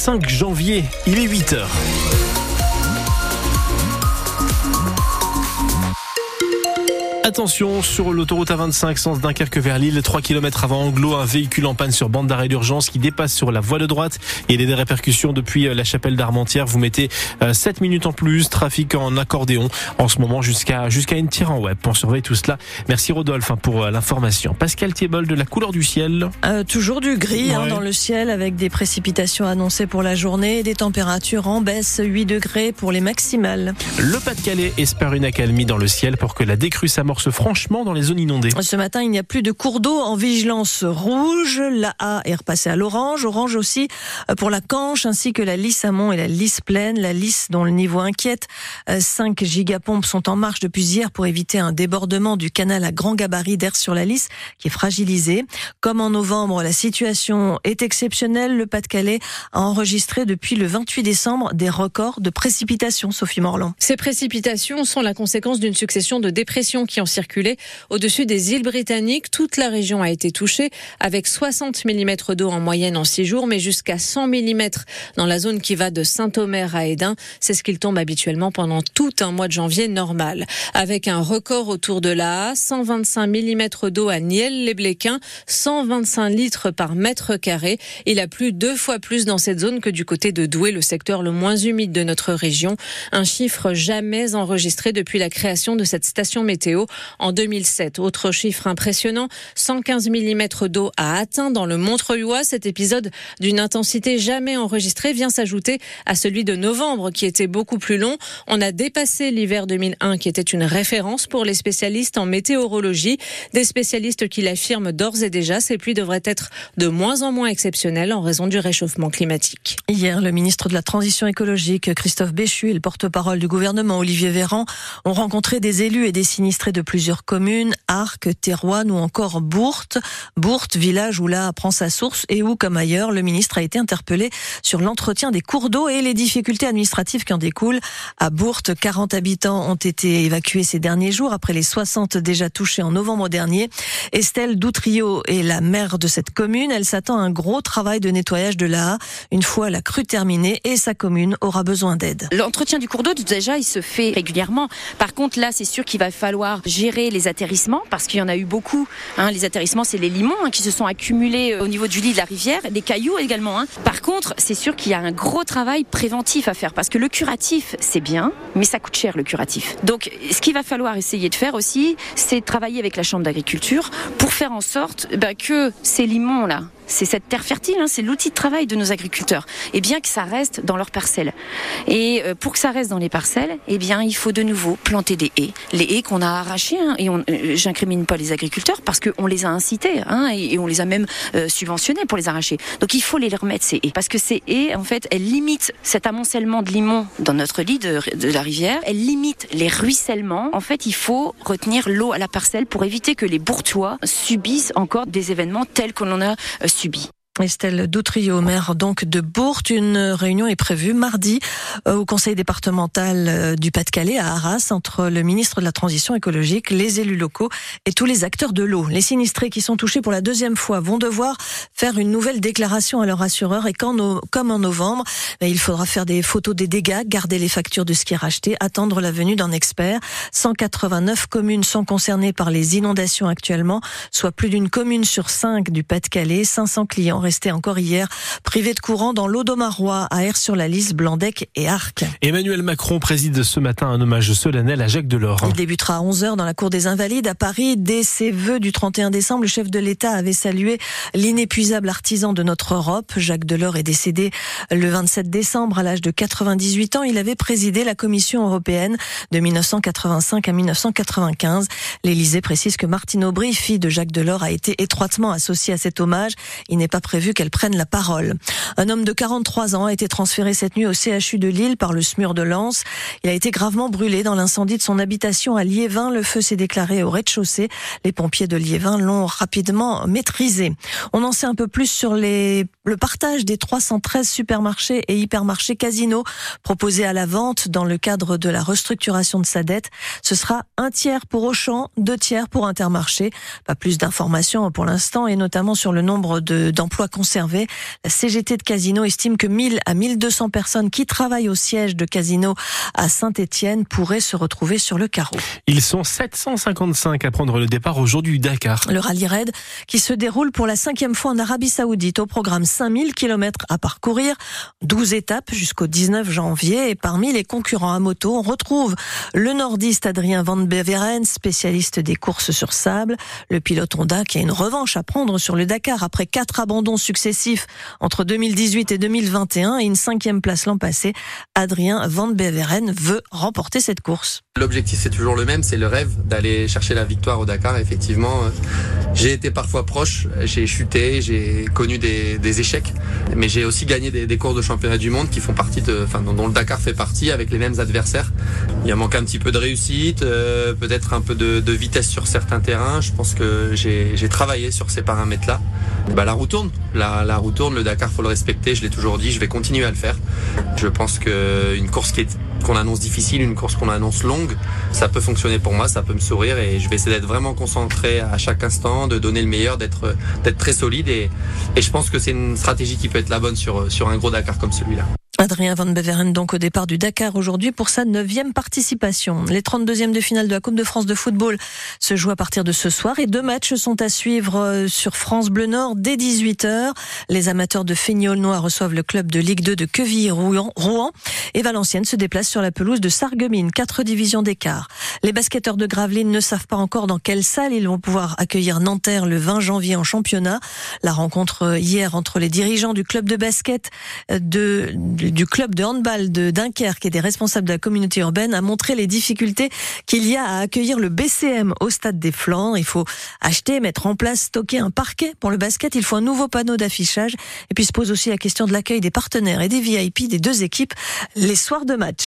25 janvier. Il est 8 Attention sur l'autoroute A25 sens Dunkerque vers Lille, 3 km avant Anglo, un véhicule en panne sur bande d'arrêt d'urgence qui dépasse sur la voie de droite. Il y a des répercussions depuis euh, la chapelle d'Armentières. Vous mettez 7 euh, minutes en plus, trafic en accordéon en ce moment jusqu'à jusqu'à une tire en web. On surveille tout cela. Merci Rodolphe hein, pour euh, l'information. Pascal Thiebol de la couleur du ciel. toujours du gris hein, dans le ciel avec des précipitations annoncées pour la journée et des températures en baisse, 8 degrés pour les maximales. Le Pas-de-Calais espère une accalmie dans le ciel pour que la décrue s'amorce franchement dans les zones inondées. Ce matin, il n'y a plus de cours d'eau en vigilance rouge. La A est repassée à l'orange. Orange aussi pour la Canche ainsi que la Lys Amont et la Lys Pleine. La Lys dont le niveau inquiète. 5 euh, gigapompes sont en marche depuis hier pour éviter un débordement du canal à grand gabarit d'air sur la Lys qui est fragilisé. Comme en novembre, la situation est exceptionnelle. Le Pas-de-Calais a enregistré depuis le 28 décembre des records de précipitations. Sophie Morland. Ces précipitations sont la conséquence d'une succession de dépressions qui ont circulé au-dessus des îles britanniques. Toute la région a été touchée avec 60 mm d'eau en moyenne en 6 jours, mais jusqu'à 100 mm dans la zone qui va de Saint-Omer à Édin. C'est ce qu'il tombe habituellement pendant tout un mois de janvier normal. Avec un record autour de la 125 mm d'eau à Niel-les-Bléquins, 125 litres par mètre carré. Il a plu deux fois plus dans cette zone que du côté de Douai, le secteur le moins humide de notre région. Un chiffre jamais enregistré depuis la création de cette station météo en 2007. Autre chiffre impressionnant, 115 mm d'eau a atteint dans le Montreuilois. Cet épisode d'une intensité jamais enregistrée vient s'ajouter à celui de novembre qui était beaucoup plus long. On a dépassé l'hiver 2001 qui était une référence pour les spécialistes en météorologie. Des spécialistes qui l'affirment d'ores et déjà, ces pluies devraient être de moins en moins exceptionnelles en raison du réchauffement climatique. Hier, le ministre de la Transition écologique, Christophe Béchu, et le porte-parole du gouvernement, Olivier Véran, ont rencontré des élus et des sinistrés de plusieurs communes, Arc, Terroine ou encore Bourte. Bourte, village où là prend sa source et où, comme ailleurs, le ministre a été interpellé sur l'entretien des cours d'eau et les difficultés administratives qui en découlent. À Bourte, 40 habitants ont été évacués ces derniers jours après les 60 déjà touchés en novembre dernier. Estelle Doutrio est la maire de cette commune. Elle s'attend à un gros travail de nettoyage de la une fois la crue terminée et sa commune aura besoin d'aide. L'entretien du cours d'eau, déjà, il se fait régulièrement. Par contre, là, c'est sûr qu'il va falloir gérer les atterrissements parce qu'il y en a eu beaucoup. Hein. Les atterrissements, c'est les limons hein, qui se sont accumulés euh, au niveau du lit de la rivière, des cailloux également. Hein. Par contre, c'est sûr qu'il y a un gros travail préventif à faire parce que le curatif, c'est bien, mais ça coûte cher le curatif. Donc, ce qu'il va falloir essayer de faire aussi, c'est travailler avec la Chambre d'agriculture faire en sorte bah, que ces limons-là, c'est cette terre fertile, hein, c'est l'outil de travail de nos agriculteurs. Et bien que ça reste dans leurs parcelles. Et euh, pour que ça reste dans les parcelles, eh bien il faut de nouveau planter des haies. Les haies qu'on a arrachées, hein, et euh, j'incrimine pas les agriculteurs parce qu'on les a incités, hein, et, on les a même euh, subventionnés pour les arracher. Donc il faut les remettre ces haies, parce que ces haies, en fait, elles limitent cet amoncellement de limon dans notre lit de, de la rivière. Elles limitent les ruissellements. En fait, il faut retenir l'eau à la parcelle pour éviter que les bourtois subissent encore des événements tels qu'on en a subi. Estelle Doutrio, maire donc de Bourte. Une réunion est prévue mardi euh, au conseil départemental euh, du Pas-de-Calais à Arras entre le ministre de la Transition écologique, les élus locaux et tous les acteurs de l'eau. Les sinistrés qui sont touchés pour la deuxième fois vont devoir faire une nouvelle déclaration à leur assureur et quand, comme en novembre, il faudra faire des photos des dégâts, garder les factures de ce qui est racheté, attendre la venue d'un expert. 189 communes sont concernées par les inondations actuellement, soit plus d'une commune sur cinq du Pas-de-Calais, 500 clients resté encore hier privé de courant dans l'Audomarois, à Air-sur-la-Lys, Blandec et Arc. Emmanuel Macron préside ce matin un hommage solennel à Jacques Delors. Il débutera à 11h dans la cour des Invalides à Paris. Dès ses vœux du 31 décembre, le chef de l'État avait salué l'inépuisable artisan de notre Europe. Jacques Delors est décédé le 27 décembre à l'âge de 98 ans. Il avait présidé la Commission européenne de 1985 à 1995. L'Élysée précise que Martine Aubry, fille de Jacques Delors, a été étroitement associée à cet hommage. Il n'est pas prévu qu'elle prenne la parole. Un homme de 43 ans a été transféré cette nuit au CHU de Lille par le SMUR de Lens. Il a été gravement brûlé dans l'incendie de son habitation à Liévin. Le feu s'est déclaré au rez-de-chaussée. Les pompiers de Liévin l'ont rapidement maîtrisé. On en sait un peu plus sur les, le partage des 313 supermarchés et hypermarchés Casino proposés à la vente dans le cadre de la restructuration de sa dette. Ce sera un tiers pour Auchan, deux tiers pour Intermarché. Pas plus d'informations pour l'instant et notamment sur le nombre d'emplois l'emploi conservé. La CGT de Casino estime que 1000 à 1200 personnes qui travaillent au siège de Casino à Saint-Étienne pourraient se retrouver sur le carreau. Ils sont 755 à prendre le départ aujourd'hui du Dakar. Le rallye raid qui se déroule pour la cinquième fois en Arabie Saoudite au programme 5000 km à parcourir, 12 étapes jusqu'au 19 janvier et parmi les concurrents à moto, on retrouve le nordiste Adrien Van Beveren, spécialiste des courses sur sable, le pilote Honda qui a une revanche à prendre sur le Dakar après quatre abandons successifs entre 2018 et 2021 et une cinquième place l'an passé. Adrien Van Beveren veut remporter cette course. L'objectif c'est toujours le même, c'est le rêve d'aller chercher la victoire au Dakar. Effectivement, euh, j'ai été parfois proche, j'ai chuté, j'ai connu des, échecs, mais j'ai aussi gagné des, des, cours de championnat du monde qui font partie enfin dont le Dakar fait partie avec les mêmes adversaires. Il a manqué un petit peu de réussite, euh, peut-être un peu de, vitesse sur certains terrains. Je pense que j'ai travaillé sur ces paramètres-là. Bah, la roue tourne, la, la tourne. Le Dakar faut le respecter. Je l'ai toujours dit, je vais continuer à le faire. Je pense que une course qu'on annonce difficile, une course qu'on annonce longue, ça peut fonctionner pour moi, ça peut me sourire et je vais essayer d'être vraiment concentré à chaque instant, de donner le meilleur, d'être très solide et, je pense que c'est une stratégie qui peut être la bonne sur un gros Dakar comme celui-là. Adrien Van Beveren donc au départ du Dakar aujourd'hui pour sa neuvième participation. Les 32e de finale de la Coupe de France de football se jouent à partir de ce soir et deux matchs sont à suivre euh, sur France Bleu Nord dès 18h. Les amateurs de Feignolnois reçoivent le club de Ligue 2 de Quevilly-Rouen et Valenciennes se déplace sur la pelouse de Sarreguemines, quatre divisions d'écart. Les basketteurs de Gravelines ne savent pas encore dans quelle salle ils vont pouvoir accueillir Nanterre le 20 janvier en championnat. La rencontre euh, hier entre les dirigeants du club de basket euh, du club de handball de Dunkerque et des responsables de la communauté urbaine a montré les difficultés qu'il y a à accueillir le BCM au stade des Flandres. Il faut acheter, mettre en place, stocker un parquet pour le basket. Il faut un nouveau panneau d'affichage. Et puis se pose aussi la question de l'accueil des partenaires et des VIP des deux équipes les soirs de match.